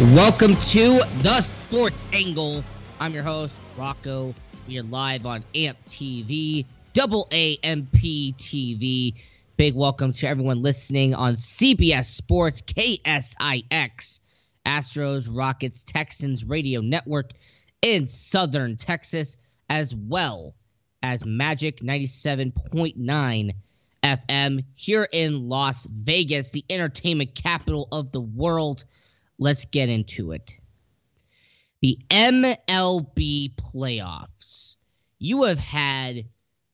Welcome to the Sports Angle. I'm your host, Rocco. We are live on AMP TV, double AMP TV. Big welcome to everyone listening on CBS Sports, KSIX, Astros, Rockets, Texans Radio Network in Southern Texas, as well as Magic 97.9 FM here in Las Vegas, the entertainment capital of the world let's get into it. The MLB playoffs. You have had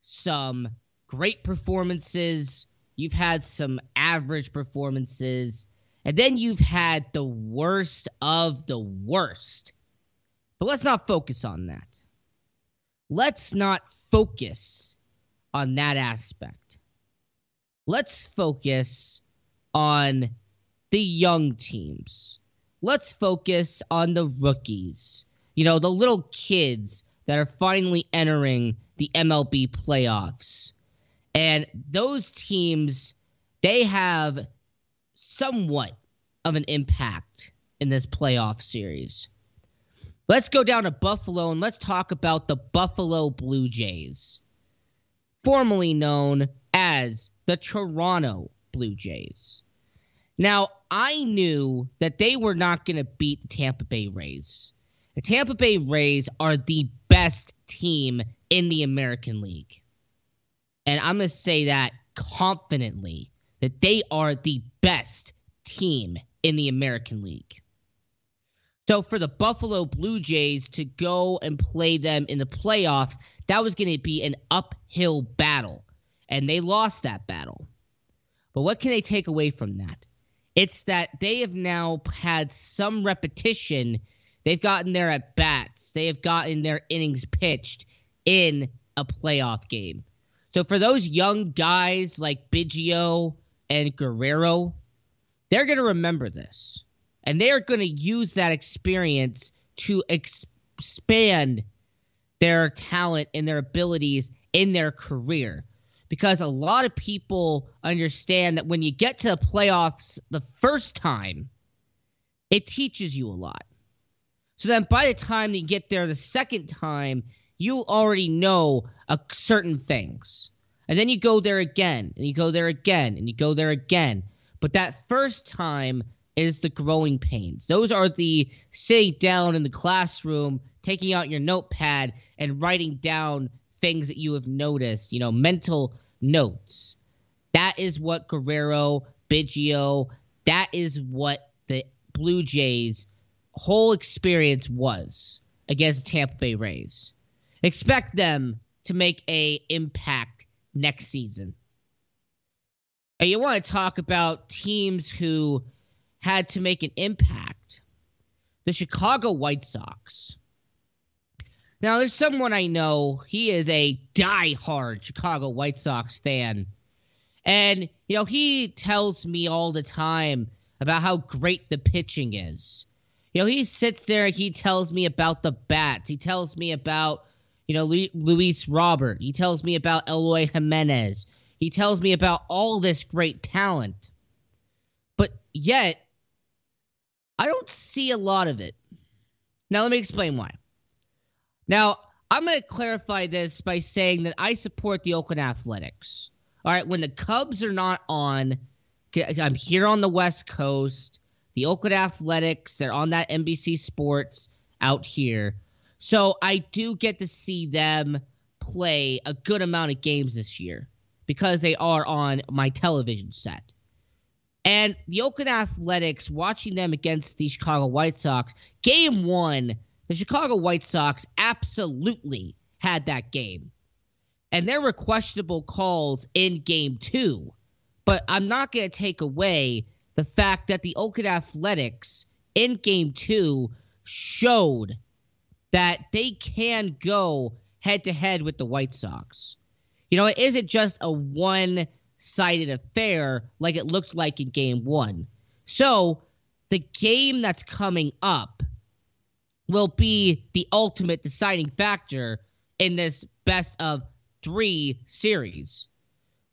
some great performances, you've had some average performances, and then you've had the worst of the worst. But let's not focus on that. Let's not focus on that aspect. Let's focus on the young teams let's focus on the rookies. You know, the little kids that are finally entering the MLB playoffs. And those teams, they have somewhat of an impact in this playoff series. Let's go down to Buffalo and let's talk about the Buffalo Blue Jays, formerly known as the Toronto Blue Jays. Now, I knew that they were not going to beat the Tampa Bay Rays. The Tampa Bay Rays are the best team in the American League. And I'm going to say that confidently that they are the best team in the American League. So for the Buffalo Blue Jays to go and play them in the playoffs, that was going to be an uphill battle. And they lost that battle. But what can they take away from that? It's that they have now had some repetition. They've gotten their at bats. They have gotten their innings pitched in a playoff game. So for those young guys like Biggio and Guerrero, they're going to remember this. And they are going to use that experience to expand their talent and their abilities in their career because a lot of people understand that when you get to the playoffs the first time, it teaches you a lot. So then by the time you get there the second time, you already know uh, certain things. And then you go there again, and you go there again, and you go there again. But that first time is the growing pains. Those are the sitting down in the classroom, taking out your notepad, and writing down things that you have noticed, you know, mental notes. That is what Guerrero, Biggio, that is what the Blue Jays' whole experience was against Tampa Bay Rays. Expect them to make a impact next season. And you want to talk about teams who had to make an impact. The Chicago White Sox. Now, there's someone I know. He is a die-hard Chicago White Sox fan. And, you know, he tells me all the time about how great the pitching is. You know, he sits there and he tells me about the bats. He tells me about, you know, Luis Robert. He tells me about Eloy Jimenez. He tells me about all this great talent. But yet, I don't see a lot of it. Now, let me explain why. Now, I'm going to clarify this by saying that I support the Oakland Athletics. All right, when the Cubs are not on, I'm here on the West Coast. The Oakland Athletics, they're on that NBC Sports out here. So I do get to see them play a good amount of games this year. because they are on my television set. And the Oakland Athletics, watching them against the Chicago White Sox, game one, the Chicago White Sox absolutely had that game. And there were questionable calls in game two. But I'm not going to take away the fact that the Oakland Athletics in game two showed that they can go head to head with the White Sox. You know, it isn't just a one sided affair like it looked like in game one. So the game that's coming up will be the ultimate deciding factor in this best of three series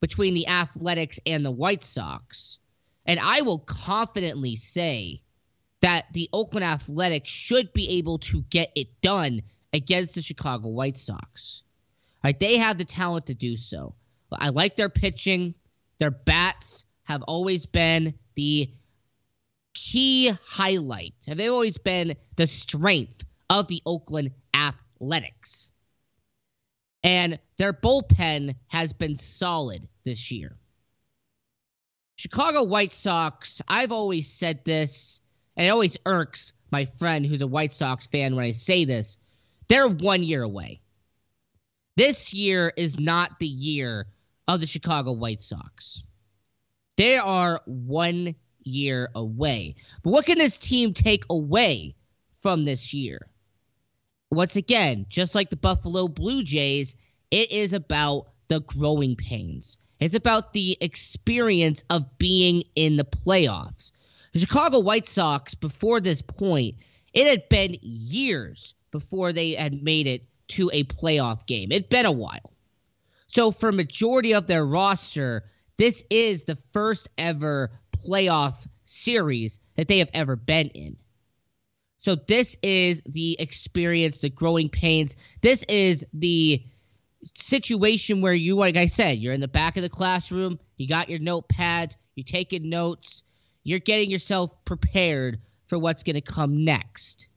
between the Athletics and the White Sox. And I will confidently say that the Oakland Athletics should be able to get it done against the Chicago White Sox. Right, they have the talent to do so. I like their pitching. Their bats have always been the key highlight. Have they always been the strength of the Oakland Athletics? And their bullpen has been solid this year. Chicago White Sox, I've always said this, and it always irks my friend who's a White Sox fan when I say this. They're one year away. This year is not the year of the Chicago White Sox. They are one year away. But what can this team take away from this year? Once again, just like the Buffalo Blue Jays, it is about the growing pains. It's about the experience of being in the playoffs. The Chicago White Sox, before this point, it had been years before they had made it to a playoff game. It'd been a while. So for majority of their roster, this is the first ever playoff series that they have ever been in. So this is the experience, the growing pains. This is the situation where you, like I said, you're in the back of the classroom, you got your notepads, you're taking notes, you're getting yourself prepared for what's going to come next.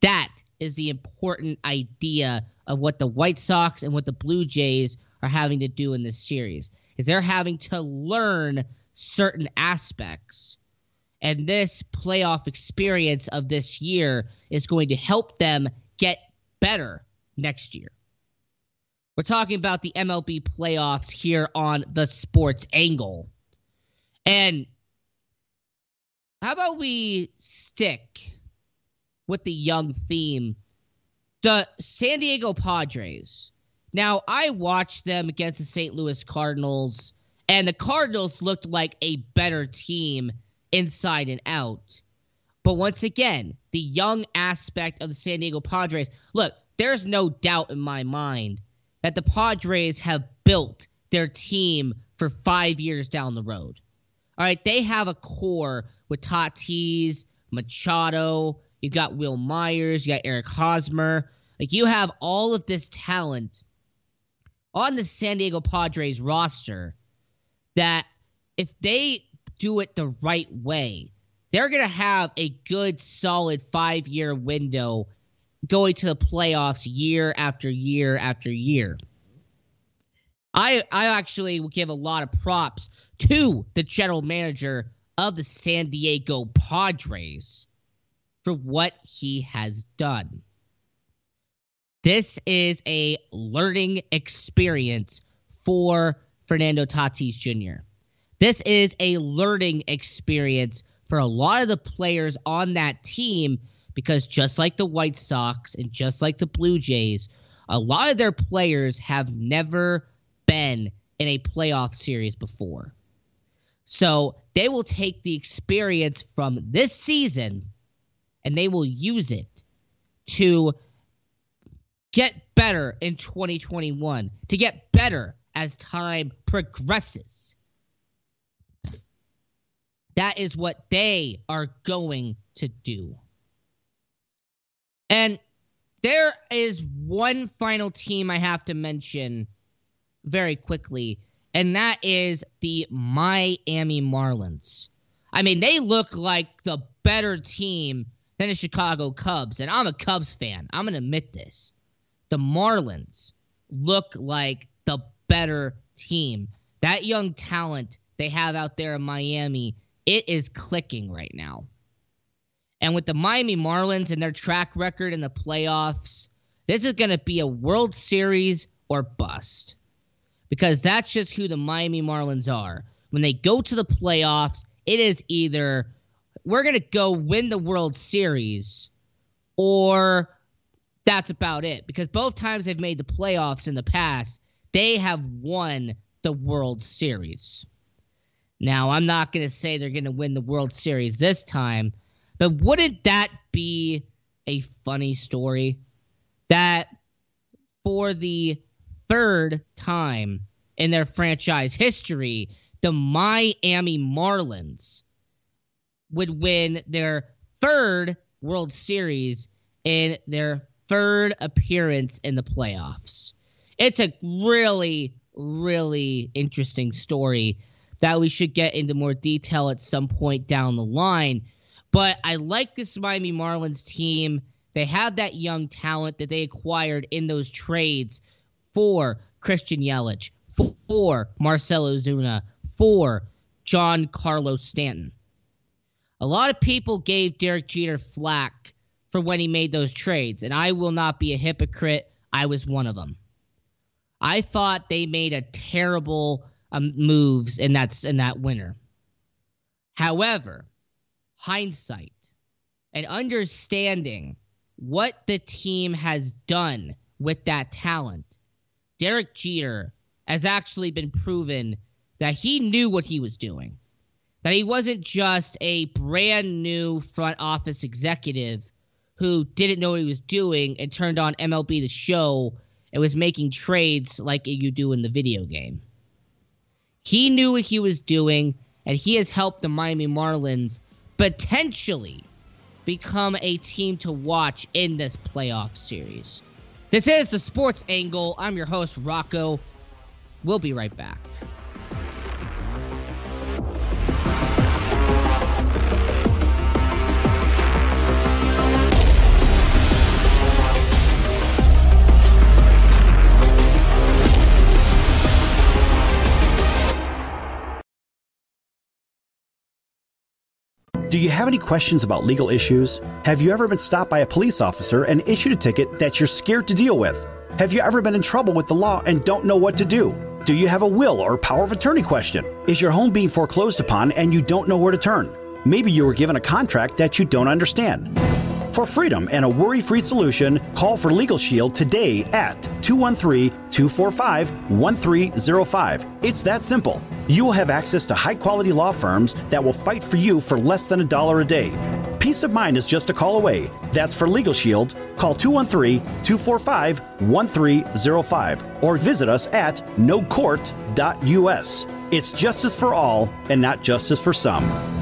That is the important idea of what the White Sox and what the Blue Jays are having to do in this series. Is they're having to learn certain aspects. And this playoff experience of this year is going to help them get better next year. We're talking about the MLB playoffs here on the sports angle. And how about we stick with the young theme? The San Diego Padres. Now, I watched them against the St. Louis Cardinals, and the Cardinals looked like a better team inside and out. But once again, the young aspect of the San Diego Padres look, there's no doubt in my mind that the Padres have built their team for five years down the road. All right, they have a core with Tatis, Machado, you've got Wil Myers, you got Eric Hosmer. Like you have all of this talent on the San Diego Padres roster that if they do it the right way, they're going to have a good, solid five year window going to the playoffs year after year after year. I I actually will give a lot of props to the general manager of the San Diego Padres for what he has done. This is a learning experience for Fernando Tatis Jr. This is a learning experience for a lot of the players on that team because just like the White Sox and just like the Blue Jays, a lot of their players have never been in a playoff series before. So they will take the experience from this season and they will use it to get better in 2021, to get better as time progresses. That is what they are going to do. And there is one final team I have to mention very quickly, and that is the Miami Marlins. I mean, they look like the better team than the Chicago Cubs, and I'm a Cubs fan. I'm going to admit this. The Marlins look like better team That young talent they have out there in Miami, it is clicking right now. And with the Miami Marlins and their track record in the playoffs, this is going to be a World Series or bust. Because that's just who the Miami Marlins are. When they go to the playoffs, it is either we're going to go win the World Series or that's about it. Because both times they've made the playoffs in the past, they have won the World Series. Now, I'm not going to say they're going to win the World Series this time, but wouldn't that be a funny story? That for the third time in their franchise history, the Miami Marlins would win their third World Series in their third appearance in the playoffs. It's a really, really interesting story that we should get into more detail at some point down the line. But I like this Miami Marlins team. They have that young talent that they acquired in those trades for Christian Yelich, for Marcell Ozuna, for Giancarlo Stanton. A lot of people gave Derek Jeter flack for when he made those trades, and I will not be a hypocrite. I was one of them. I thought they made a terrible um, moves in that in that winter. However, hindsight and understanding what the team has done with that talent, Derek Jeter has actually been proven that he knew what he was doing. That he wasn't just a brand new front office executive who didn't know what he was doing and turned on MLB the show and was making trades like you do in the video game. He knew what he was doing, and he has helped the Miami Marlins potentially become a team to watch in this playoff series. This is the Sports Angle. I'm your host, Rocco. We'll be right back. Do you have any questions about legal issues? Have you ever been stopped by a police officer and issued a ticket that you're scared to deal with? Have you ever been in trouble with the law and don't know what to do? Do you have a will or power of attorney question? Is your home being foreclosed upon and you don't know where to turn? Maybe you were given a contract that you don't understand. For freedom and a worry free solution, call for Legal Shield today at 213 245 1305. It's that simple. You will have access to high quality law firms that will fight for you for less than a dollar a day. Peace of mind is just a call away. That's for Legal Shield. Call 213 245 1305 or visit us at nocourt.us. It's justice for all and not justice for some.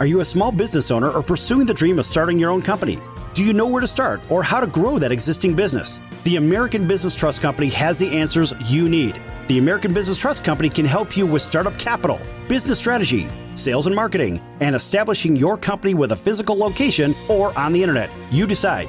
Are you a small business owner or pursuing the dream of starting your own company? Do you know where to start or how to grow that existing business? The American Business Trust Company has the answers you need. The American Business Trust Company can help you with startup capital, business strategy, sales and marketing, and establishing your company with a physical location or on the internet. You decide.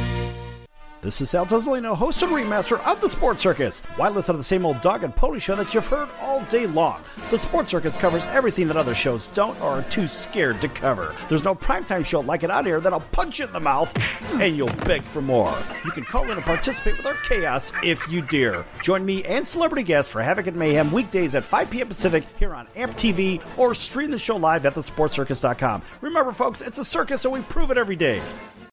This is Sal Tuzolino, host and remaster of the Sports Circus. Why listen to the same old dog and pony show that you've heard all day long? The Sports Circus covers everything that other shows don't or are too scared to cover. There's no primetime show like it out here that'll punch you in the mouth and you'll beg for more. You can call in and participate with our chaos if you dare. Join me and celebrity guests for Havoc and Mayhem weekdays at 5 p.m. Pacific here on AMP TV or stream the show live at thesportcircus.com. Remember, folks, it's a circus and we prove it every day.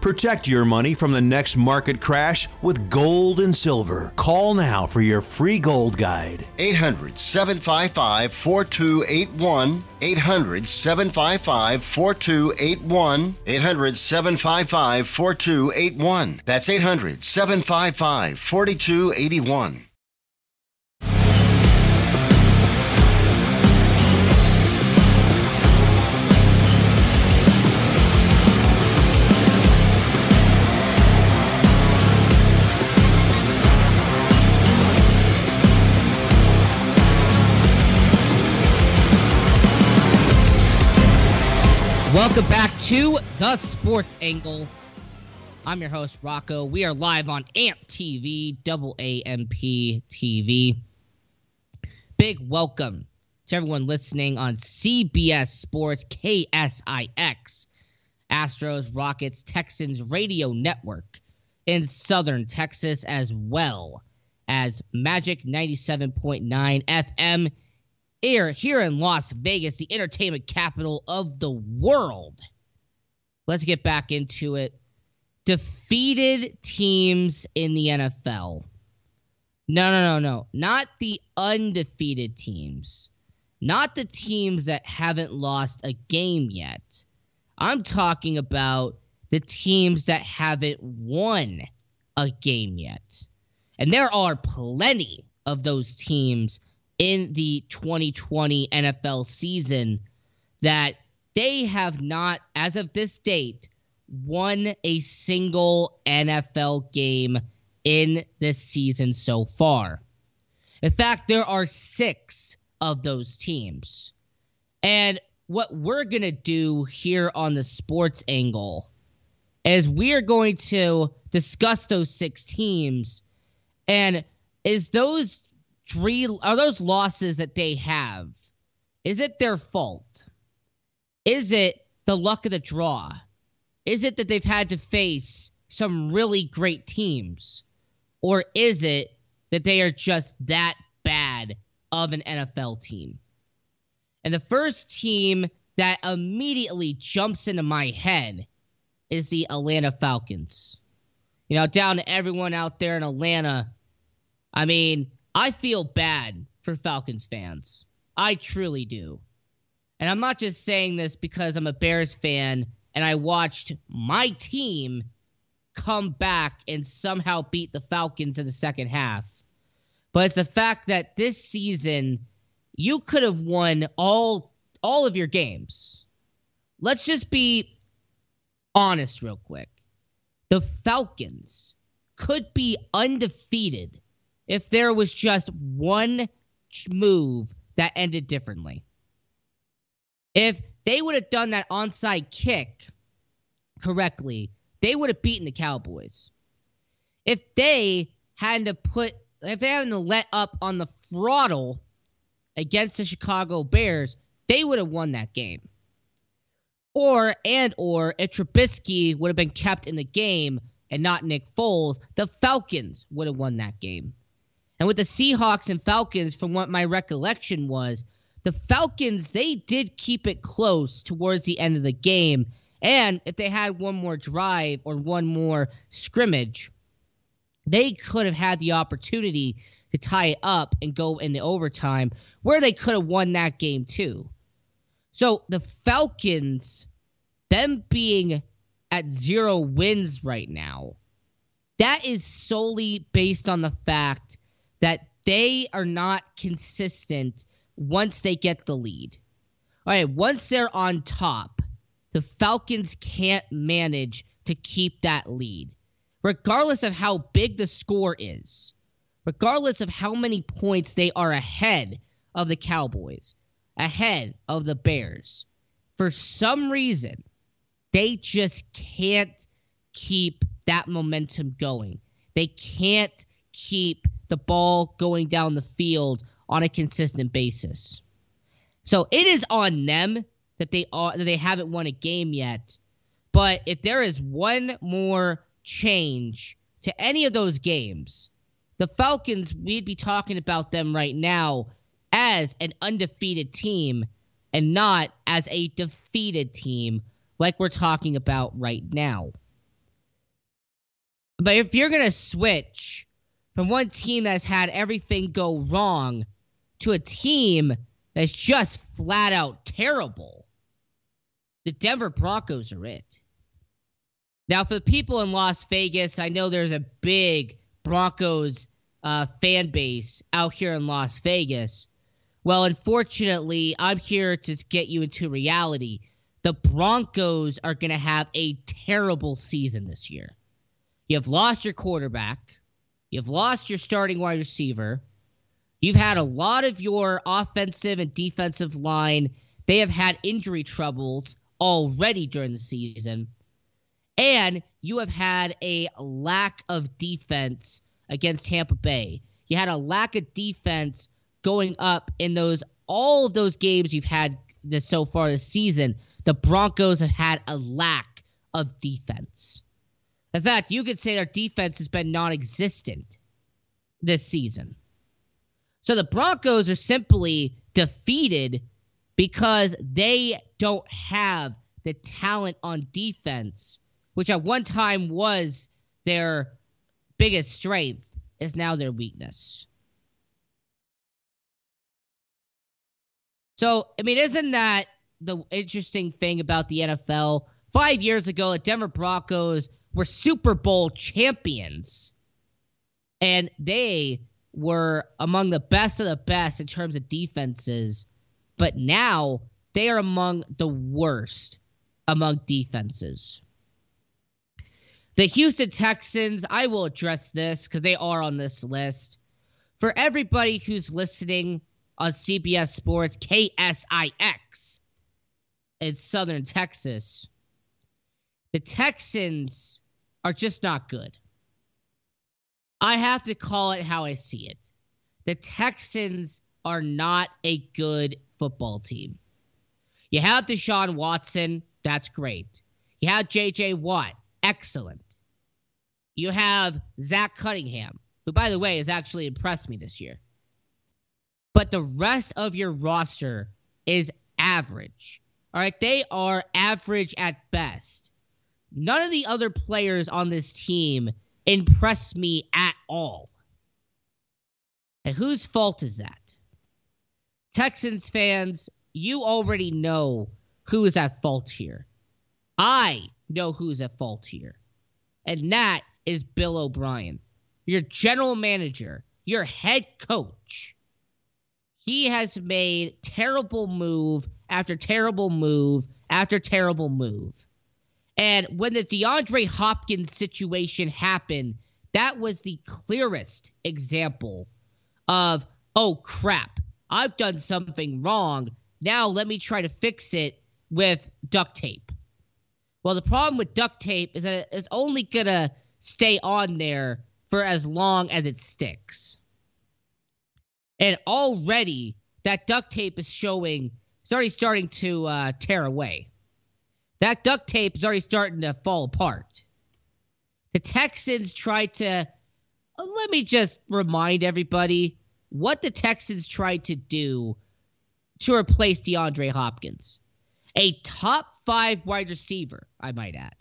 Protect your money from the next market crash with gold and silver. Call now for your free gold guide. 800 755 4281. 800 755 4281. 800 755 4281. That's 800 755 4281. Welcome back to the Sports Angle. I'm your host, Rocco. We are live on AMP TV, double AMP TV. Big welcome to everyone listening on CBS Sports, KSIX, Astros, Rockets, Texans Radio Network in Southern Texas, as well as Magic 97.9 FM here, here in Las Vegas, the entertainment capital of the world. Let's get back into it. Defeated teams in the NFL. No, no, no, no. Not the undefeated teams. Not the teams that haven't lost a game yet. I'm talking about the teams that haven't won a game yet. And there are plenty of those teams in the 2020 NFL season that they have not, as of this date, won a single NFL game in this season so far. In fact, there are six of those teams. And what we're going to do here on the sports angle is we are going to discuss those six teams and is those three are those losses that they have is it their fault? Is it the luck of the draw? Is it that they've had to face some really great teams? Or is it that they are just that bad of an NFL team? And the first team that immediately jumps into my head is the Atlanta Falcons. You know down to everyone out there in Atlanta I mean I feel bad for Falcons fans. I truly do. And I'm not just saying this because I'm a Bears fan and I watched my team come back and somehow beat the Falcons in the second half. But it's the fact that this season you could have won all all of your games. Let's just be honest real quick. The Falcons could be undefeated if there was just one move that ended differently. If they would have done that onside kick correctly, they would have beaten the Cowboys. If they had to put, if they hadn't let up on the throttle against the Chicago Bears, they would have won that game. Or and or if Trubisky would have been kept in the game and not Nick Foles, the Falcons would have won that game. And with the Seahawks and Falcons, from what my recollection was, the Falcons, they did keep it close towards the end of the game. And if they had one more drive or one more scrimmage, they could have had the opportunity to tie it up and go into overtime where they could have won that game too. So the Falcons, them being at zero wins right now, that is solely based on the fact that they are not consistent once they get the lead. All right, once they're on top, the Falcons can't manage to keep that lead, regardless of how big the score is, regardless of how many points they are ahead of the Cowboys, ahead of the Bears. For some reason, they just can't keep that momentum going. They can't keep the ball going down the field on a consistent basis. So it is on them that they are that they haven't won a game yet. But if there is one more change to any of those games, the Falcons, we'd be talking about them right now as an undefeated team and not as a defeated team like we're talking about right now. But if you're going to switch from one team that's had everything go wrong to a team that's just flat out terrible, the Denver Broncos are it. Now, for the people in Las Vegas, I know there's a big Broncos uh, fan base out here in Las Vegas. Well, unfortunately, I'm here to get you into reality. The Broncos are going to have a terrible season this year. You've lost your quarterback. You've lost your starting wide receiver. You've had a lot of your offensive and defensive line. They have had injury troubles already during the season. And you have had a lack of defense against Tampa Bay. You had a lack of defense going up in those all of those games you've had this so far this season. The Broncos have had a lack of defense. In fact, you could say their defense has been non-existent this season. So the Broncos are simply defeated because they don't have the talent on defense, which at one time was their biggest strength, is now their weakness. So, I mean, isn't that the interesting thing about the NFL? Five years ago, the Denver Broncos were Super Bowl champions, and they were among the best of the best in terms of defenses. But now they are among the worst among defenses. The Houston Texans, I will address this because they are on this list. For everybody who's listening on CBS Sports, KSIX in Southern Texas, the Texans are just not good. I have to call it how I see it. The Texans are not a good football team. You have Deshaun Watson, that's great. You have JJ Watt, excellent. You have Zach Cunningham, who, by the way, has actually impressed me this year. But the rest of your roster is average. All right, they are average at best. None of the other players on this team impress me at all. And whose fault is that? Texans fans, you already know who is at fault here. I know who's at fault here. And that is Bill O'Brien, your general manager, your head coach. He has made terrible move after terrible move after terrible move. And when the DeAndre Hopkins situation happened, that was the clearest example of, oh crap, I've done something wrong. Now let me try to fix it with duct tape. Well, the problem with duct tape is that it's only going to stay on there for as long as it sticks. And already that duct tape is showing, it's already starting to uh, tear away. That duct tape is already starting to fall apart. The Texans tried to. Uh, let me just remind everybody what the Texans tried to do to replace DeAndre Hopkins. A top five wide receiver, I might add.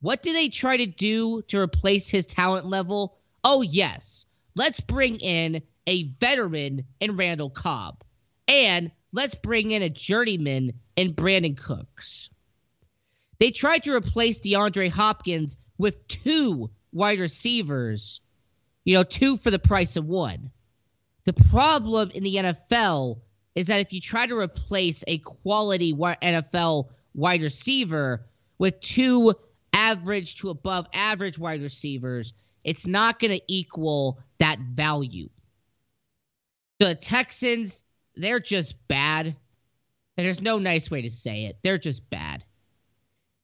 What did they try to do to replace his talent level? Oh, yes. Let's bring in a veteran in Randall Cobb. And let's bring in a journeyman in Brandin Cooks. They tried to replace DeAndre Hopkins with two wide receivers, you know, two for the price of one. The problem in the NFL is that if you try to replace a quality NFL wide receiver with two average to above average wide receivers, it's not going to equal that value. The Texans, they're just bad. There's no nice way to say it. They're just bad.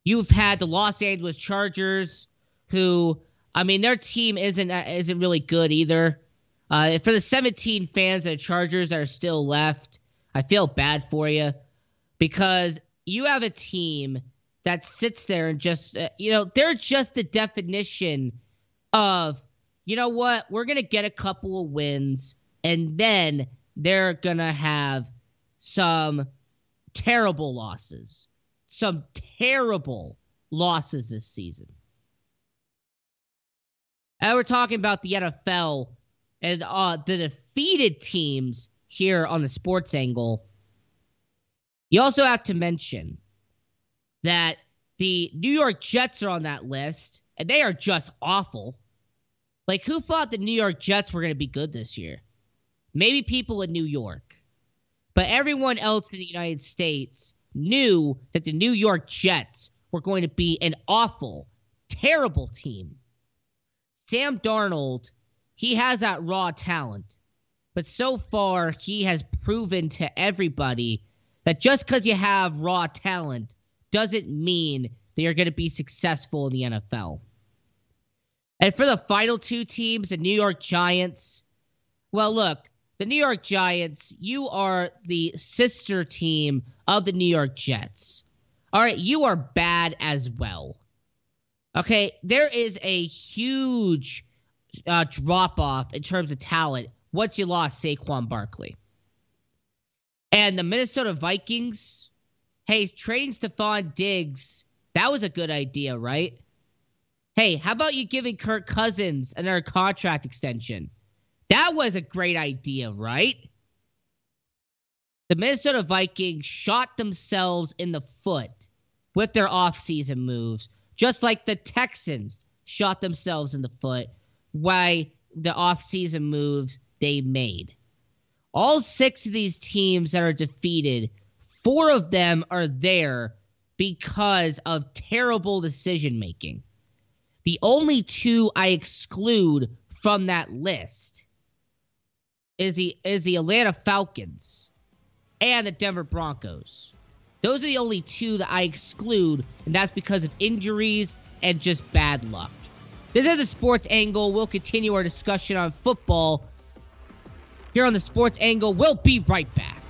You've had the Los Angeles Chargers, who I mean, their team isn't uh, isn't really good either. Uh, for the 17 fans of the Chargers that are still left, I feel bad for you because you have a team that sits there and just, uh, you know, they're just the definition of, you know what, we're to get a couple of wins and then they're to have some terrible losses. Some terrible losses this season. And we're talking about the NFL and uh, the defeated teams here on the sports angle. You also have to mention that the New York Jets are on that list, and they are just awful. Like, who thought the New York Jets were going to be good this year? Maybe people in New York. But everyone else in the United States knew that the New York Jets were going to be an awful, terrible team. Sam Darnold, he has that raw talent. But so far, he has proven to everybody that just because you have raw talent doesn't mean that you're going to be successful in the NFL. And for the final two teams, the New York Giants, well, look, the New York Giants, you are the sister team of the New York Jets. All right, you are bad as well. Okay, there is a huge uh, drop off in terms of talent once you lost Saquon Barkley. And the Minnesota Vikings, hey, trading Stefon Diggs, that was a good idea, right? Hey, how about you giving Kirk Cousins another contract extension? That was a great idea, right? The Minnesota Vikings shot themselves in the foot with their offseason moves, just like the Texans shot themselves in the foot by the offseason moves they made. All six of these teams that are defeated, four of them are there because of terrible decision making. The only two I exclude from that list is the is the Atlanta Falcons and the Denver Broncos. Those are the only two that I exclude, and that's because of injuries and just bad luck. This is the sports angle. We'll continue our discussion on football here on the sports angle. We'll be right back.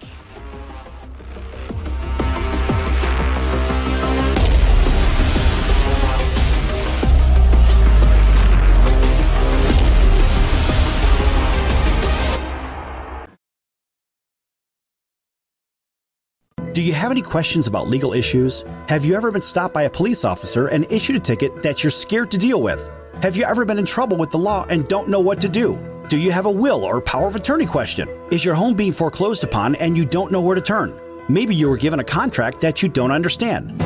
Do you have any questions about legal issues? Have you ever been stopped by a police officer and issued a ticket that you're scared to deal with? Have you ever been in trouble with the law and don't know what to do? Do you have a will or power of attorney question? Is your home being foreclosed upon and you don't know where to turn? Maybe you were given a contract that you don't understand.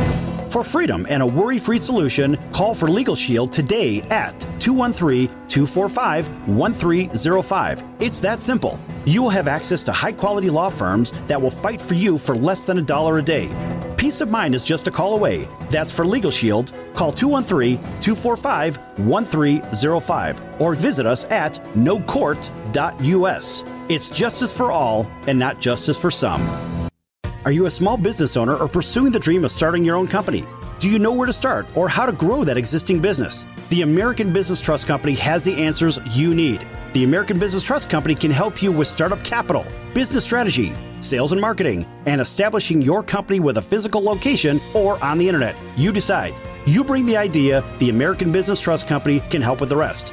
For freedom and a worry free solution, call for Legal Shield today at 213 245 1305. It's that simple. You will have access to high quality law firms that will fight for you for less than a dollar a day. Peace of mind is just a call away. That's for Legal Shield. Call 213 245 1305 or visit us at nocourt.us. It's justice for all and not justice for some. Are you a small business owner or pursuing the dream of starting your own company? Do you know where to start or how to grow that existing business? The American Business Trust Company has the answers you need. The American Business Trust Company can help you with startup capital, business strategy, sales and marketing, and establishing your company with a physical location or on the internet. You decide. You bring the idea, the American Business Trust Company can help with the rest.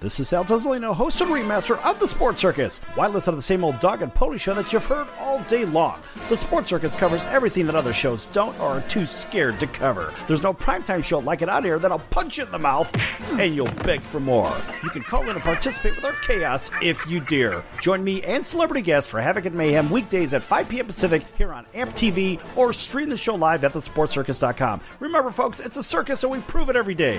This is Sal Tuzolino, host and remaster of the Sports Circus. Why listen to the same old dog and pony show that you've heard all day long? The Sports Circus covers everything that other shows don't or are too scared to cover. There's no primetime show like it out here that'll punch you in the mouth and you'll beg for more. You can call in and participate with our chaos if you dare. Join me and celebrity guests for Havoc and Mayhem weekdays at 5 p.m. Pacific here on AMP TV or stream the show live at thesportscircus.com. Remember, folks, it's a circus and we prove it every day.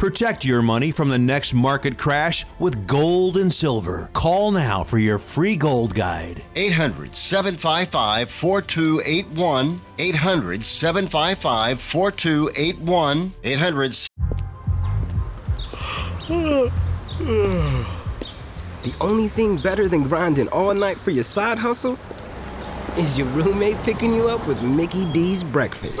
Protect your money from the next market crash with gold and silver. Call now for your free gold guide. 800 755 4281. 800 755 4281. 800 The only thing better than grinding all night for your side hustle is your roommate picking you up with Mickey D's breakfast.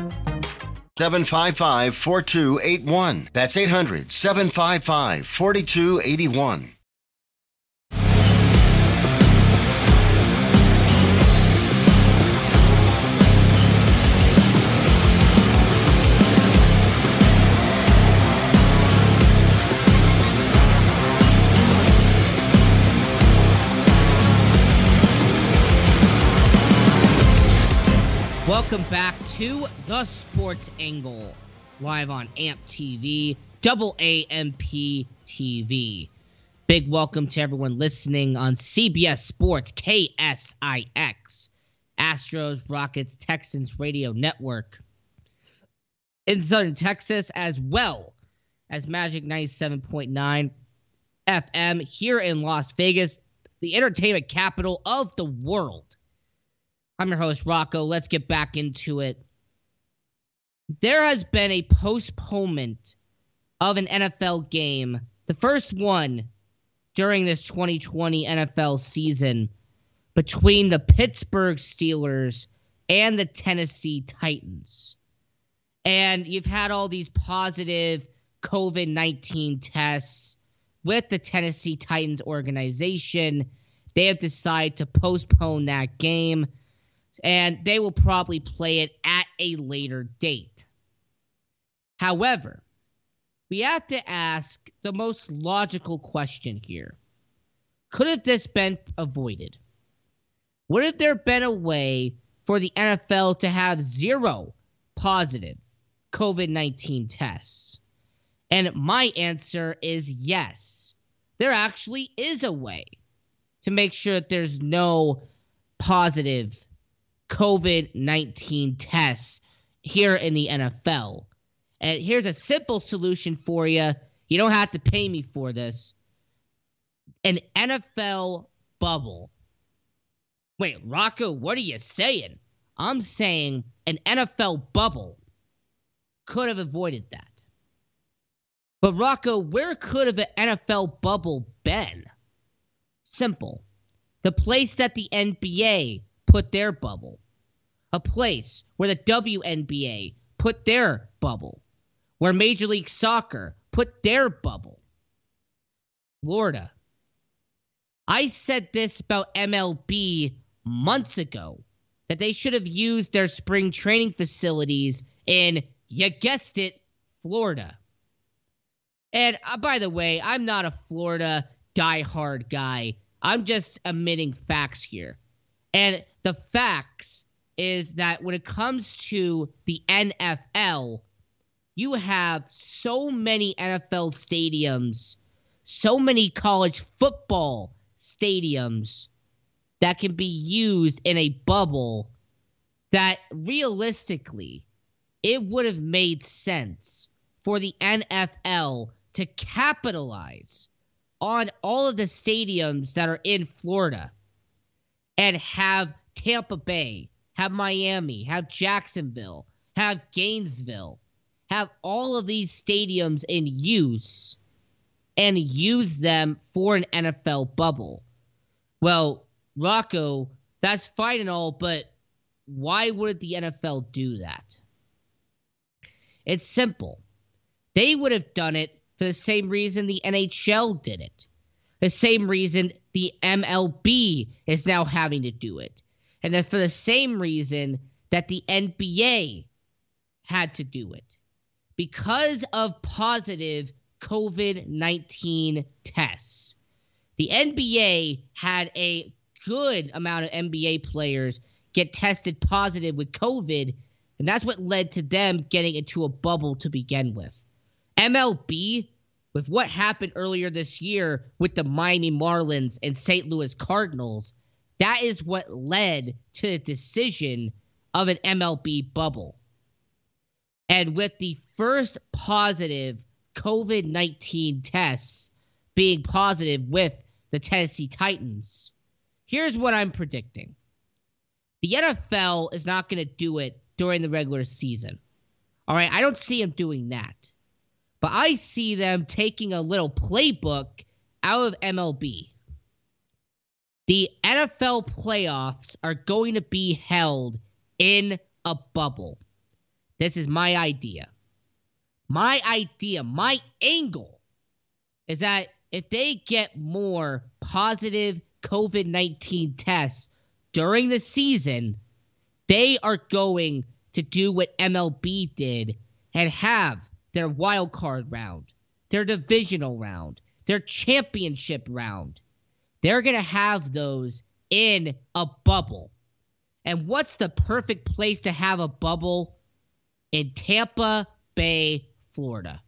755 4281. That's 800 755 4281. Welcome back to the Sports Angle, live on AMP TV, double AMP TV. Big welcome to everyone listening on CBS Sports, KSIX, Astros, Rockets, Texans Radio Network in Southern Texas, as well as Magic 97.9 FM here in Las Vegas, the entertainment capital of the world. I'm your host, Rocco. Let's get back into it. There has been a postponement of an NFL game, the first one during this 2020 NFL season, between the Pittsburgh Steelers and the Tennessee Titans. And you've had all these positive COVID 19 tests with the Tennessee Titans organization. They have decided to postpone that game and they will probably play it at a later date. However, we have to ask the most logical question here. Could have this been avoided? Would have there been a way for the NFL to have zero positive COVID 19 tests? And my answer is yes. There actually is a way to make sure that there's no positive COVID 19 tests here in the NFL. And here's a simple solution for you. You don't have to pay me for this. An NFL bubble. Wait, Rocco, what are you saying? I'm saying an NFL bubble could have avoided that. But Rocco, where could have an NFL bubble been? Simple. The place that the NBA put their bubble a place where the WNBA put their bubble, where Major League Soccer put their bubble. Florida. I said this about MLB months ago that they should have used their spring training facilities in, you guessed it, Florida. And uh, by the way, I'm not a Florida diehard guy. I'm just admitting facts here. And the facts is that when it comes to the NFL, you have so many NFL stadiums so many college football stadiums that can be used in a bubble that realistically it would have made sense for the NFL to capitalize on all of the stadiums that are in Florida and have Tampa Bay, have Miami, have Jacksonville, have Gainesville, have all of these stadiums in use and use them for an NFL bubble. Well, Rocco, that's fine and all, but why would the NFL do that? It's simple. They would have done it for the same reason the NHL did it. The same reason the MLB is now having to do it. And that's for the same reason that the NBA had to do it. Because of positive COVID 19 tests, the NBA had a good amount of NBA players get tested positive with COVID, and that's what led to them getting into a bubble to begin with. MLB, with what happened earlier this year with the Miami Marlins and St. Louis Cardinals, that is what led to the decision of an MLB bubble. And with the first positive COVID 19 tests being positive with the Tennessee Titans, here's what I'm predicting the NFL is not going to do it during the regular season. All right, I don't see them doing that. But I see them taking a little playbook out of MLB. The NFL playoffs are going to be held in a bubble. This is my idea. My idea, my angle is that if they get more positive COVID 19 tests during the season, they are going to do what MLB did and have their wild card round, their divisional round, their championship round. They're going to have those in a bubble. And what's the perfect place to have a bubble? In Tampa Bay, Florida.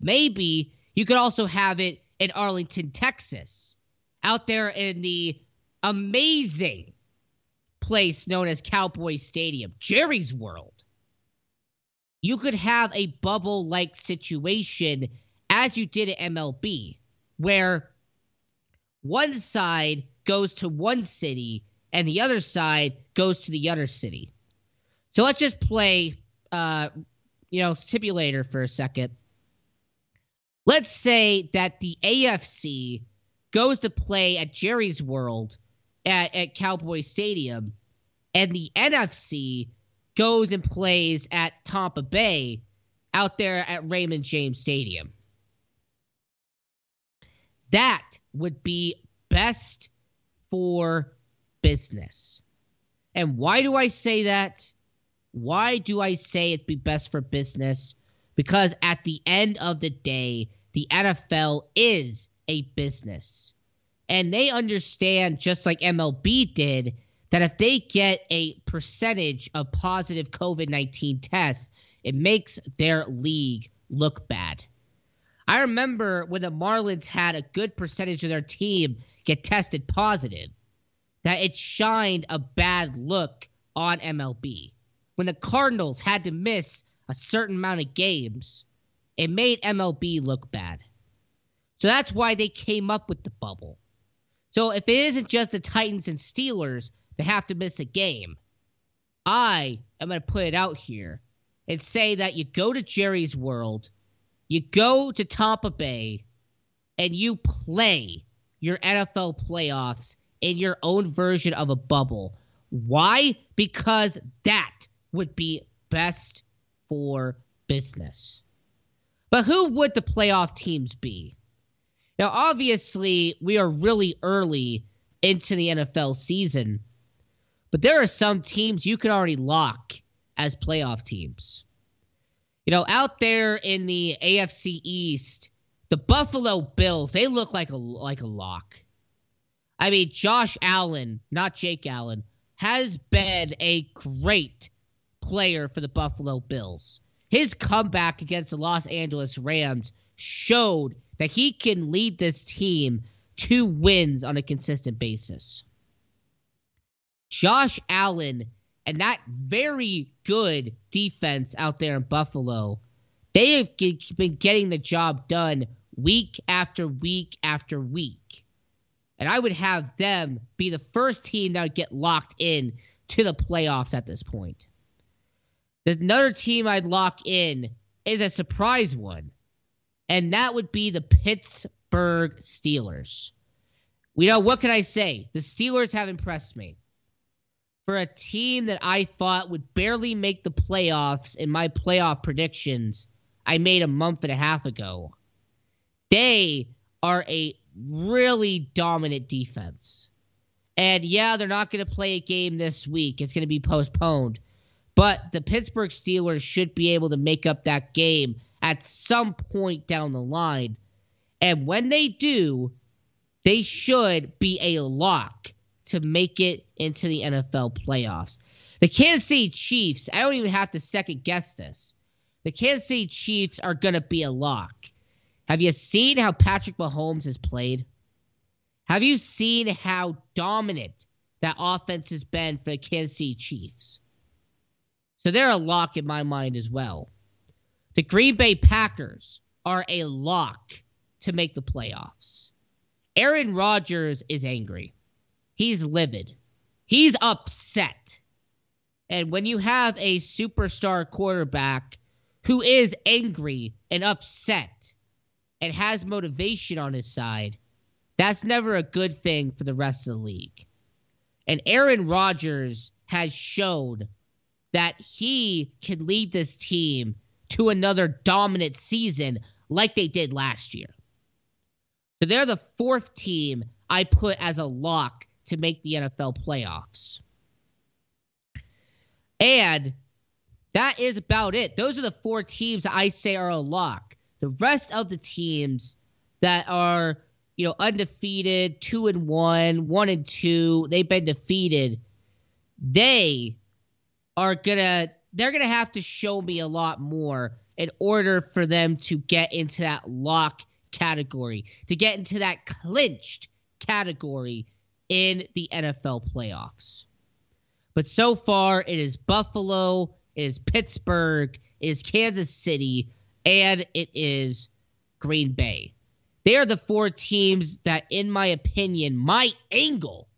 Maybe you could also have it in Arlington, Texas, out there in the amazing place known as Cowboy Stadium, Jerry's World. You could have a bubble like situation as you did at MLB, where one side goes to one city and the other side goes to the other city. So let's just play, uh, you know, simulator for a second. Let's say that the AFC goes to play at Jerry's World at, at Cowboy Stadium, and the NFC goes and plays at Tampa Bay out there at Raymond James Stadium. That would be best for business. And why do I say that? Why do I say it'd be best for business? Because at the end of the day, the NFL is a business. And they understand, just like MLB did, that if they get a percentage of positive COVID 19 tests, it makes their league look bad. I remember when the Marlins had a good percentage of their team get tested positive, that it shined a bad look on MLB. When the Cardinals had to miss a certain amount of games, it made MLB look bad. So that's why they came up with the bubble. So if it isn't just the Titans and Steelers they have to miss a game. I am going to put it out here and say that you go to Jerry's World, you go to Tampa Bay, and you play your NFL playoffs in your own version of a bubble. Why? Because that would be best for business. But who would the playoff teams be? Now, obviously, we are really early into the NFL season. But there are some teams you can already lock as playoff teams. You know, out there in the AFC East, the Buffalo Bills, they look like a like a lock. I mean, Josh Allen, not Jake Allen, has been a great player for the Buffalo Bills. His comeback against the Los Angeles Rams showed that he can lead this team to wins on a consistent basis. Josh Allen and that very good defense out there in Buffalo, they have been getting the job done week after week after week. And I would have them be the first team that would get locked in to the playoffs at this point. Another team I'd lock in is a surprise one, and that would be the Pittsburgh Steelers. You know, what can I say? The Steelers have impressed me. For a team that I thought would barely make the playoffs in my playoff predictions, I made a month and a half ago. They are a really dominant defense. And yeah, they're not going to play a game this week. It's going to be postponed. But the Pittsburgh Steelers should be able to make up that game at some point down the line. And when they do, they should be a lock to make it into the NFL playoffs. The Kansas City Chiefs, I don't even have to second guess this. The Kansas City Chiefs are going to be a lock. Have you seen how Patrick Mahomes has played? Have you seen how dominant that offense has been for the Kansas City Chiefs? So they're a lock in my mind as well. The Green Bay Packers are a lock to make the playoffs. Aaron Rodgers is angry. He's livid. He's upset. And when you have a superstar quarterback who is angry and upset and has motivation on his side, that's never a good thing for the rest of the league. And Aaron Rodgers has shown that he can lead this team to another dominant season like they did last year. So they're the fourth team I put as a lock to make the NFL playoffs. And that is about it. Those are the four teams I say are a lock. The rest of the teams that are, you know, undefeated, two and one, one and two, they've been defeated. They are gonna they're gonna have to show me a lot more in order for them to get into that lock category, to get into that clinched category in the NFL playoffs. But so far, it is Buffalo, it is Pittsburgh, it is Kansas City, and it is Green Bay. They are the four teams that, in my opinion, my angle,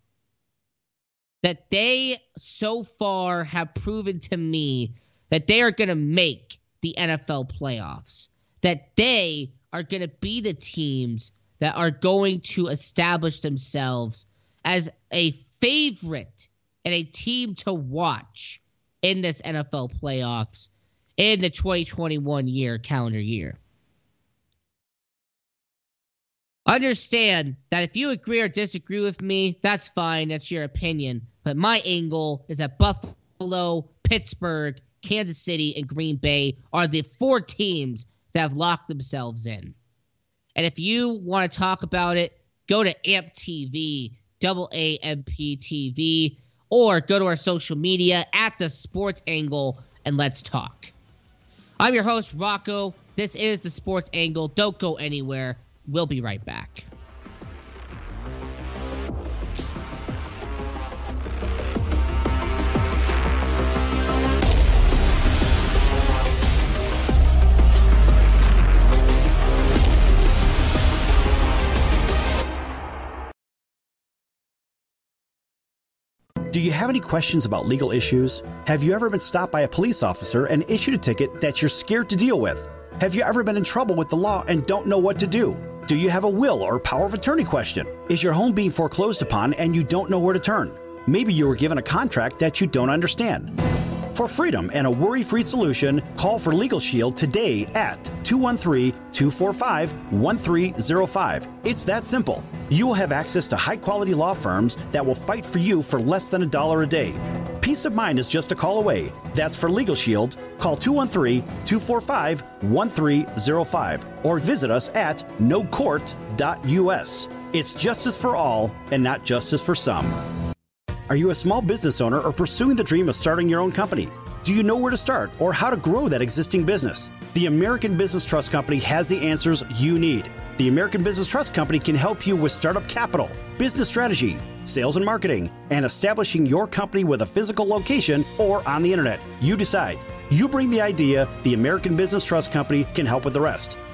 that they so far have proven to me that they are going to make the NFL playoffs, that they are going to be the teams that are going to establish themselves as a favorite and a team to watch in this NFL playoffs in the 2021 year calendar year. Understand that if you agree or disagree with me, that's fine. That's your opinion. But my angle is that Buffalo, Pittsburgh, Kansas City, and Green Bay are the four teams that have locked themselves in. And if you want to talk about it, go to AMP TV double A M P T V, or go to our social media at the Sports Angle and let's talk. I'm your host, Rocco. This is the Sports Angle. Don't go anywhere. We'll be right back. Do you have any questions about legal issues? Have you ever been stopped by a police officer and issued a ticket that you're scared to deal with? Have you ever been in trouble with the law and don't know what to do? Do you have a will or power of attorney question? Is your home being foreclosed upon and you don't know where to turn? Maybe you were given a contract that you don't understand. For freedom and a worry free solution, call for Legal Shield today at 213 245 1305. It's that simple. You will have access to high quality law firms that will fight for you for less than a dollar a day. Peace of mind is just a call away. That's for Legal Shield. Call 213 245 1305 or visit us at nocourt.us. It's justice for all and not justice for some. Are you a small business owner or pursuing the dream of starting your own company? Do you know where to start or how to grow that existing business? The American Business Trust Company has the answers you need. The American Business Trust Company can help you with startup capital, business strategy, sales and marketing, and establishing your company with a physical location or on the internet. You decide. You bring the idea, the American Business Trust Company can help with the rest.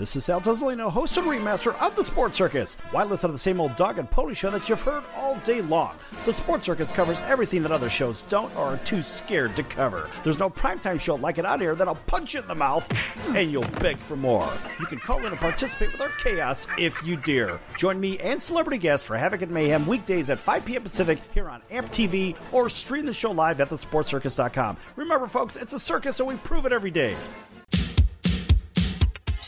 This is Sal Tuzolino, host and remaster of The Sports Circus. Why listen to the same old dog and pony show that you've heard all day long? The Sports Circus covers everything that other shows don't or are too scared to cover. There's no primetime show like it out here that'll punch you in the mouth and you'll beg for more. You can call in and participate with our chaos if you dare. Join me and celebrity guests for Havoc and Mayhem weekdays at 5 p.m. Pacific here on AMP TV or stream the show live at thesportcircus.com. Remember, folks, it's a circus, so we prove it every day.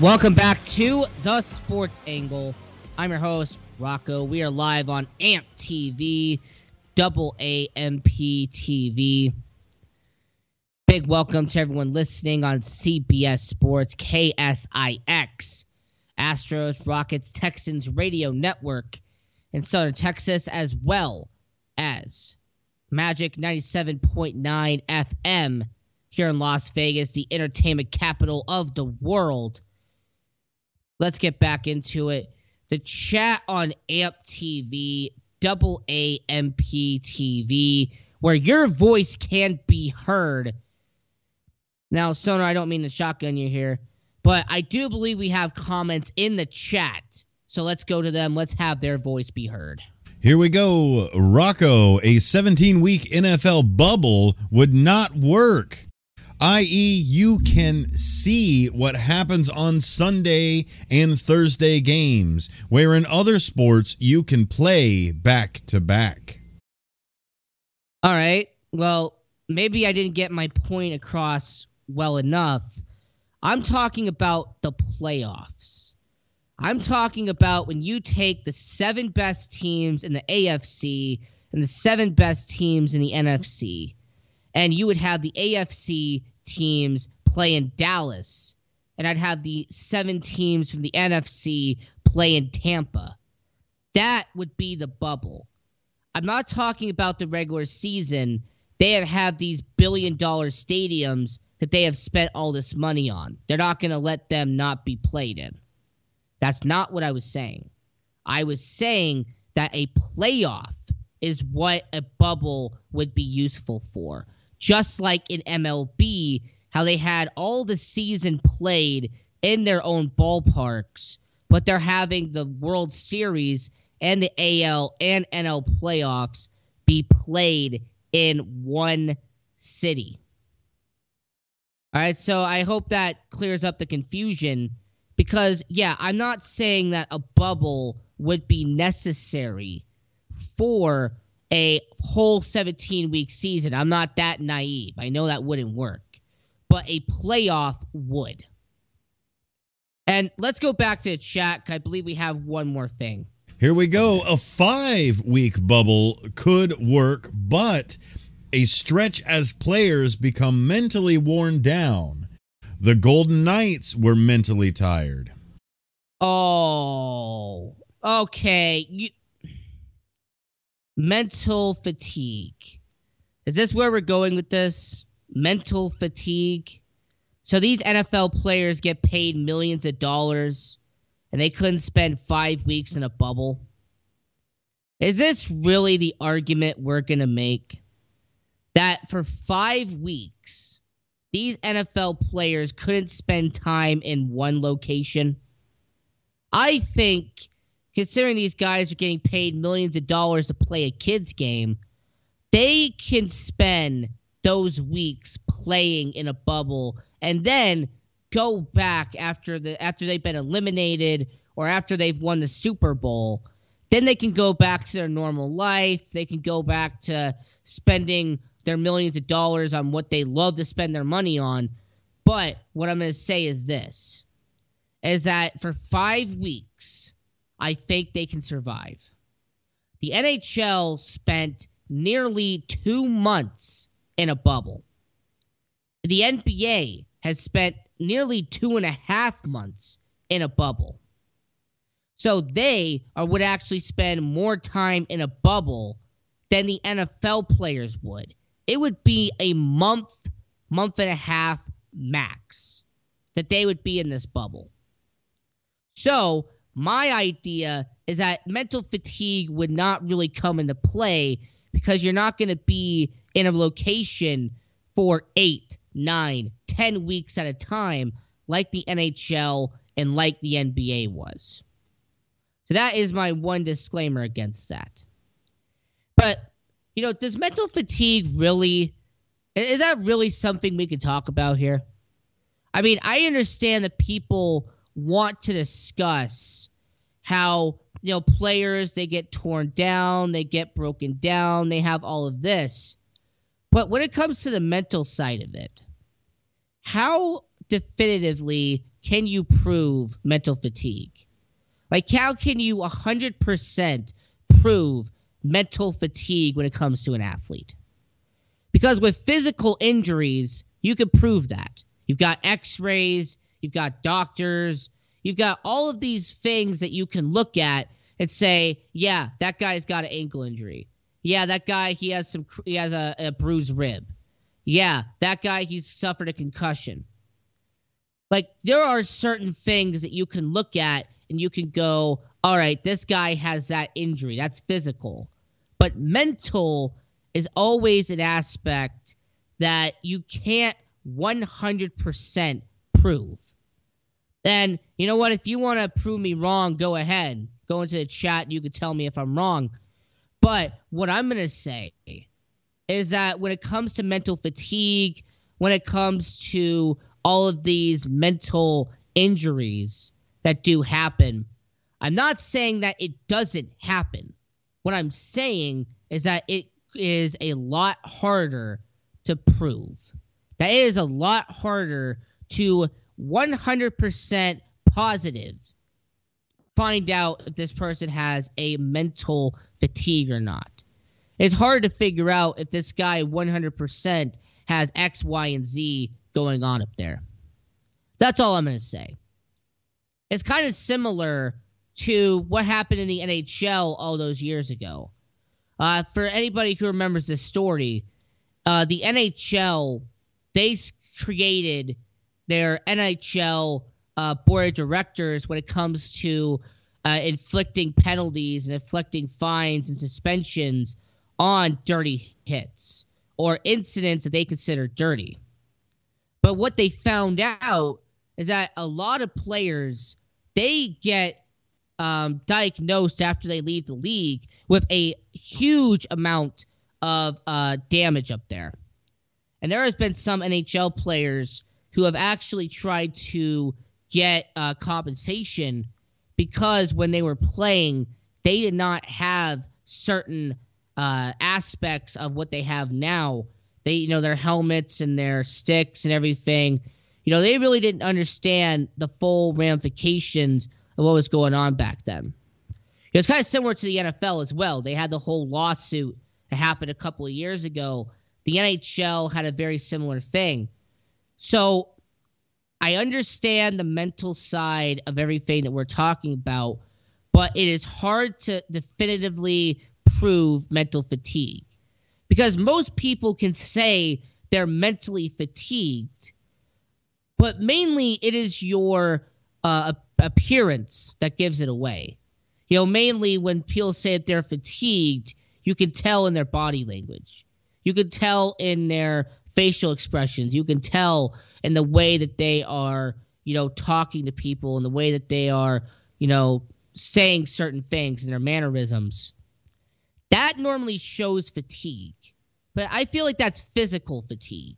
Welcome back to the Sports Angle. I'm your host, Rocco. We are live on AMP TV, double AMP TV. Big welcome to everyone listening on CBS Sports, KSIX, Astros, Rockets, Texans Radio Network in Southern Texas, as well as Magic 97.9 FM here in Las Vegas, the entertainment capital of the world let's get back into it. The chat on AMP TV, double AMP TV, where your voice can be heard. Now, Sonar, I don't mean to shotgun you here, but I do believe we have comments in the chat. So let's go to them. Let's have their voice be heard. Here we go. Rocco, a 17 week NFL bubble would not work i.e., you can see what happens on Sunday and Thursday games, where in other sports you can play back to back. All right. Well, maybe I didn't get my point across well enough. I'm talking about the playoffs. I'm talking about when you take the seven best teams in the AFC and the seven best teams in the NFC and you would have the AFC teams play in Dallas, and I'd have the seven teams from the NFC play in Tampa. That would be the bubble. I'm not talking about the regular season. They have had these billion dollar stadiums that they have spent all this money on. They're not going to let them not be played in. That's not what I was saying. I was saying that a playoff is what a bubble would be useful for just like in MLB, how they had all the season played in their own ballparks, but they're having the World Series and the AL and NL playoffs be played in one city. All right, so I hope that clears up the confusion because, yeah, I'm not saying that a bubble would be necessary for a whole 17 week season. I'm not that naive. I know that wouldn't work, but a playoff would. And let's go back to the chat. I believe we have one more thing. Here we go. A five week bubble could work, but a stretch as players become mentally worn down. The Golden Knights were mentally tired. Oh, okay. You, mental fatigue. Is this where we're going with this? Mental fatigue. So these NFL players get paid millions of dollars and they couldn't spend five weeks in a bubble. Is this really the argument we're going to make? That for five weeks, these NFL players couldn't spend time in one location? I think, considering these guys are getting paid millions of dollars to play a kids' game, they can spend those weeks playing in a bubble and then go back after the after they've been eliminated or after they've won the Super Bowl. Then they can go back to their normal life. They can go back to spending their millions of dollars on what they love to spend their money on. But what I'm going to say is this is that for 5 weeks I think they can survive. The NHL spent nearly 2 months in a bubble. The NBA has spent nearly two and a half months in a bubble. So they are, would actually spend more time in a bubble than the NFL players would. It would be a month, month and a half max that they would be in this bubble. So my idea is that mental fatigue would not really come into play because you're not going to be in a location for eight, nine, ten weeks at a time, like the NHL and like the NBA was. So that is my one disclaimer against that. But, you know, does mental fatigue really, is that really something we could talk about here? I mean, I understand that people want to discuss how, you know, players, they get torn down, they get broken down, they have all of this. But when it comes to the mental side of it, how definitively can you prove mental fatigue? Like, how can you 100% prove mental fatigue when it comes to an athlete? Because with physical injuries, you can prove that. You've got x rays, you've got doctors, you've got all of these things that you can look at and say, yeah, that guy's got an ankle injury. Yeah, that guy, he has some, he has a, a bruised rib. Yeah, that guy, he's suffered a concussion. Like, there are certain things that you can look at and you can go, all right, this guy has that injury. That's physical. But mental is always an aspect that you can't 100% prove. And you know what? If you want to prove me wrong, go ahead. Go into the chat. You can tell me if I'm wrong. But what I'm going to say is that when it comes to mental fatigue, when it comes to all of these mental injuries that do happen, I'm not saying that it doesn't happen. What I'm saying is that it is a lot harder to prove. That is a lot harder to 100% positive find out if this person has a mental fatigue or not. It's hard to figure out if this guy 100% has X, Y, and Z going on up there. That's all I'm going to say. It's kind of similar to what happened in the NHL all those years ago. Uh, for anybody who remembers this story, uh, the NHL they created their NHL uh, board of directors when it comes to uh, inflicting penalties and inflicting fines and suspensions on dirty hits or incidents that they consider dirty. But what they found out is that a lot of players they get um, diagnosed after they leave the league with a huge amount of uh, damage up there. And there has been some NHL players who have actually tried to get uh, compensation because when they were playing, they did not have certain uh, aspects of what they have now. They, you know, their helmets and their sticks and everything. You know, they really didn't understand the full ramifications of what was going on back then. It's kind of similar to the NFL as well. They had the whole lawsuit that happened a couple of years ago. The NHL had a very similar thing. So I understand the mental side of everything that we're talking about, but it is hard to definitively prove mental fatigue because most people can say they're mentally fatigued, but mainly it is your uh, appearance that gives it away. You know, mainly when people say that they're fatigued, you can tell in their body language. You can tell in their facial expressions. You can tell in the way that they are, you know, talking to people and the way that they are, you know, saying certain things and their mannerisms. That normally shows fatigue. But I feel like that's physical fatigue.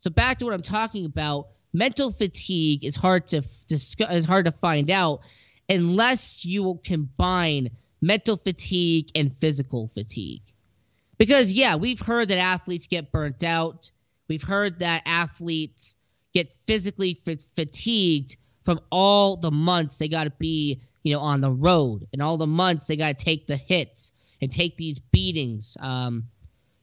So back to what I'm talking about, mental fatigue is hard to discuss, is hard to find out unless you will combine mental fatigue and physical fatigue. Because yeah, we've heard that athletes get burnt out. We've heard that athletes get physically f- fatigued from all the months they got to be, you know, on the road and all the months they got to take the hits and take these beatings. Um,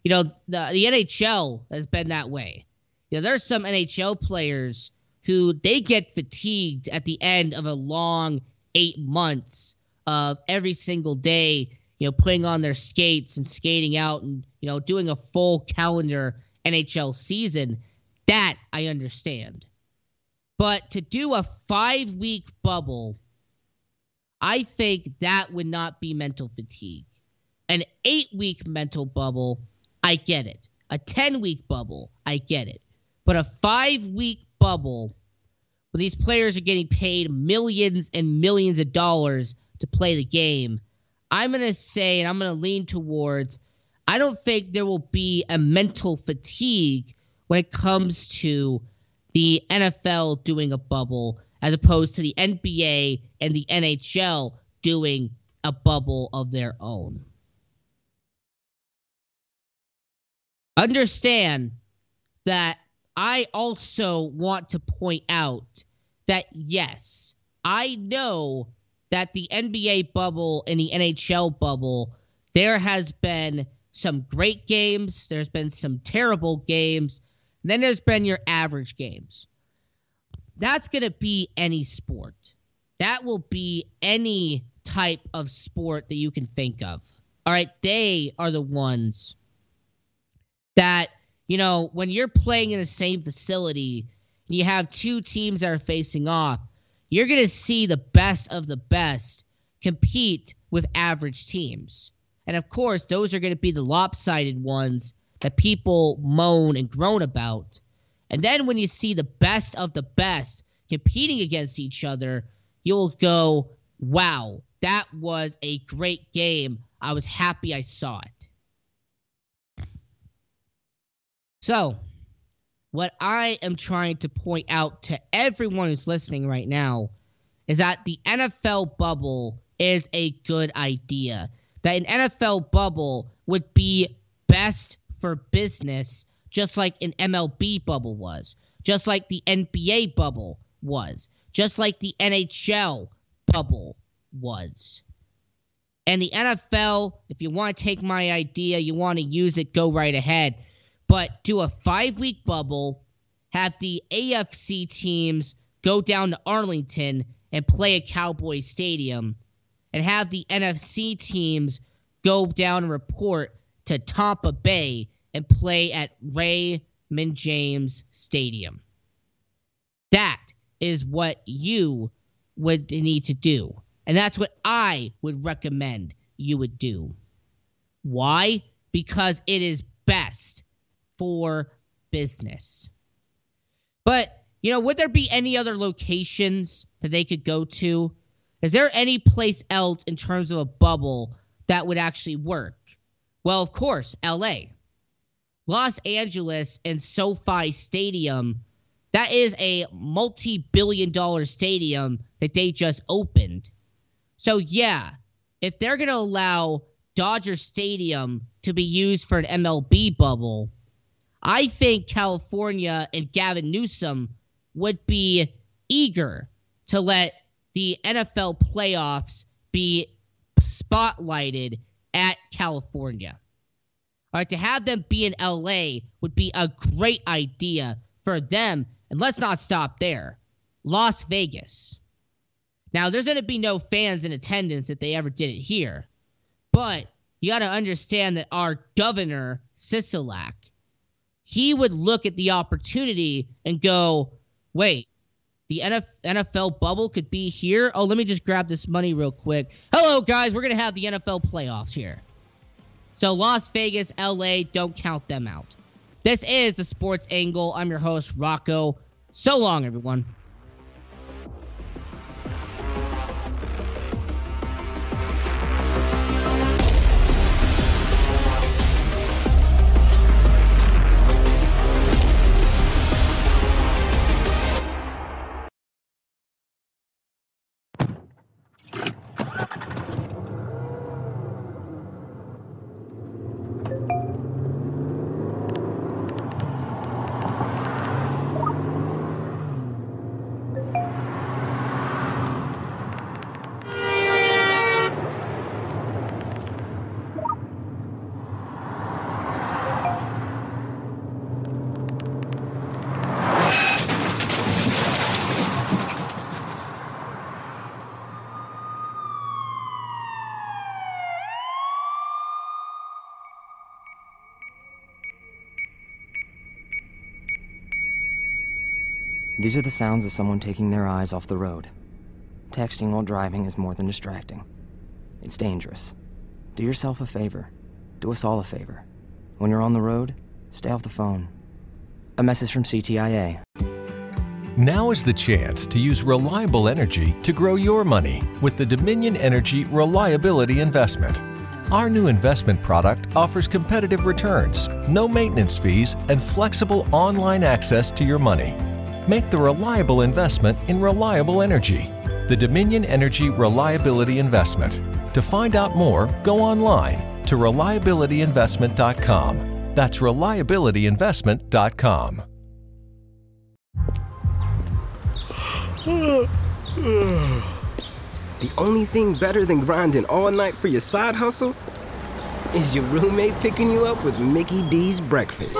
you know, the the NHL has been that way. You know, there's some NHL players who they get fatigued at the end of a long eight months of every single day, you know, putting on their skates and skating out and, you know, doing a full calendar NHL season. That I understand. But to do a five week bubble, I think that would not be mental fatigue. An eight week mental bubble, I get it. A 10 week bubble, I get it. But a five week bubble when these players are getting paid millions and millions of dollars to play the game, I'm going to say, and I'm going to lean towards, I don't think there will be a mental fatigue when it comes to the NFL doing a bubble as opposed to the NBA and the NHL doing a bubble of their own. Understand that I also want to point out that yes, I know that the NBA bubble and the NHL bubble, there has been some great games, there's been some terrible games, then there's been your average games. That's going to be any sport. That will be any type of sport that you can think of. All right, they are the ones that you know, when you're playing in the same facility and you have two teams that are facing off, you're going to see the best of the best compete with average teams. And of course, those are going to be the lopsided ones that people moan and groan about. And then when you see the best of the best competing against each other, you'll go, wow, that was a great game. I was happy I saw it. So, what I am trying to point out to everyone who's listening right now is that the NFL bubble is a good idea. That an NFL bubble would be best for business, just like an MLB bubble was, just like the NBA bubble was, just like the NHL bubble was. And the NFL, if you want to take my idea, you want to use it, go right ahead but do a five week bubble, have the AFC teams go down to Arlington and play at Cowboy Stadium, and have the NFC teams go down and report to Tampa Bay and play at Raymond James Stadium. That is what you would need to do. And that's what I would recommend you would do. Why? Because it is best for business. But, you know, would there be any other locations that they could go to? Is there any place else in terms of a bubble that would actually work? Well, of course, LA. Los Angeles and SoFi Stadium, that is a multi billion dollar stadium that they just opened. So, yeah, if they're going to allow Dodger Stadium to be used for an MLB bubble, I think California and Gavin Newsom would be eager to let the NFL playoffs be spotlighted at California. All right, to have them be in LA would be a great idea for them. And let's not stop there. Las Vegas. Now, there's going to be no fans in attendance if they ever did it here. But you got to understand that our governor, Sisolak, he would look at the opportunity and go, wait, the NFL bubble could be here. Oh, let me just grab this money real quick. Hello, guys. We're going to have the NFL playoffs here. So, Las Vegas, LA, don't count them out. This is the Sports Angle. I'm your host, Rocco. So long, everyone. These are the sounds of someone taking their eyes off the road. Texting while driving is more than distracting. It's dangerous. Do yourself a favor. Do us all a favor. When you're on the road, stay off the phone. A message from CTIA. Now is the chance to use reliable energy to grow your money with the Dominion Energy Reliability Investment. Our new investment product offers competitive returns, no maintenance fees, and flexible online access to your money. Make the reliable investment in reliable energy. The Dominion Energy Reliability Investment. To find out more, go online to reliabilityinvestment.com. That's reliabilityinvestment.com. the only thing better than grinding all night for your side hustle is your roommate picking you up with Mickey D's breakfast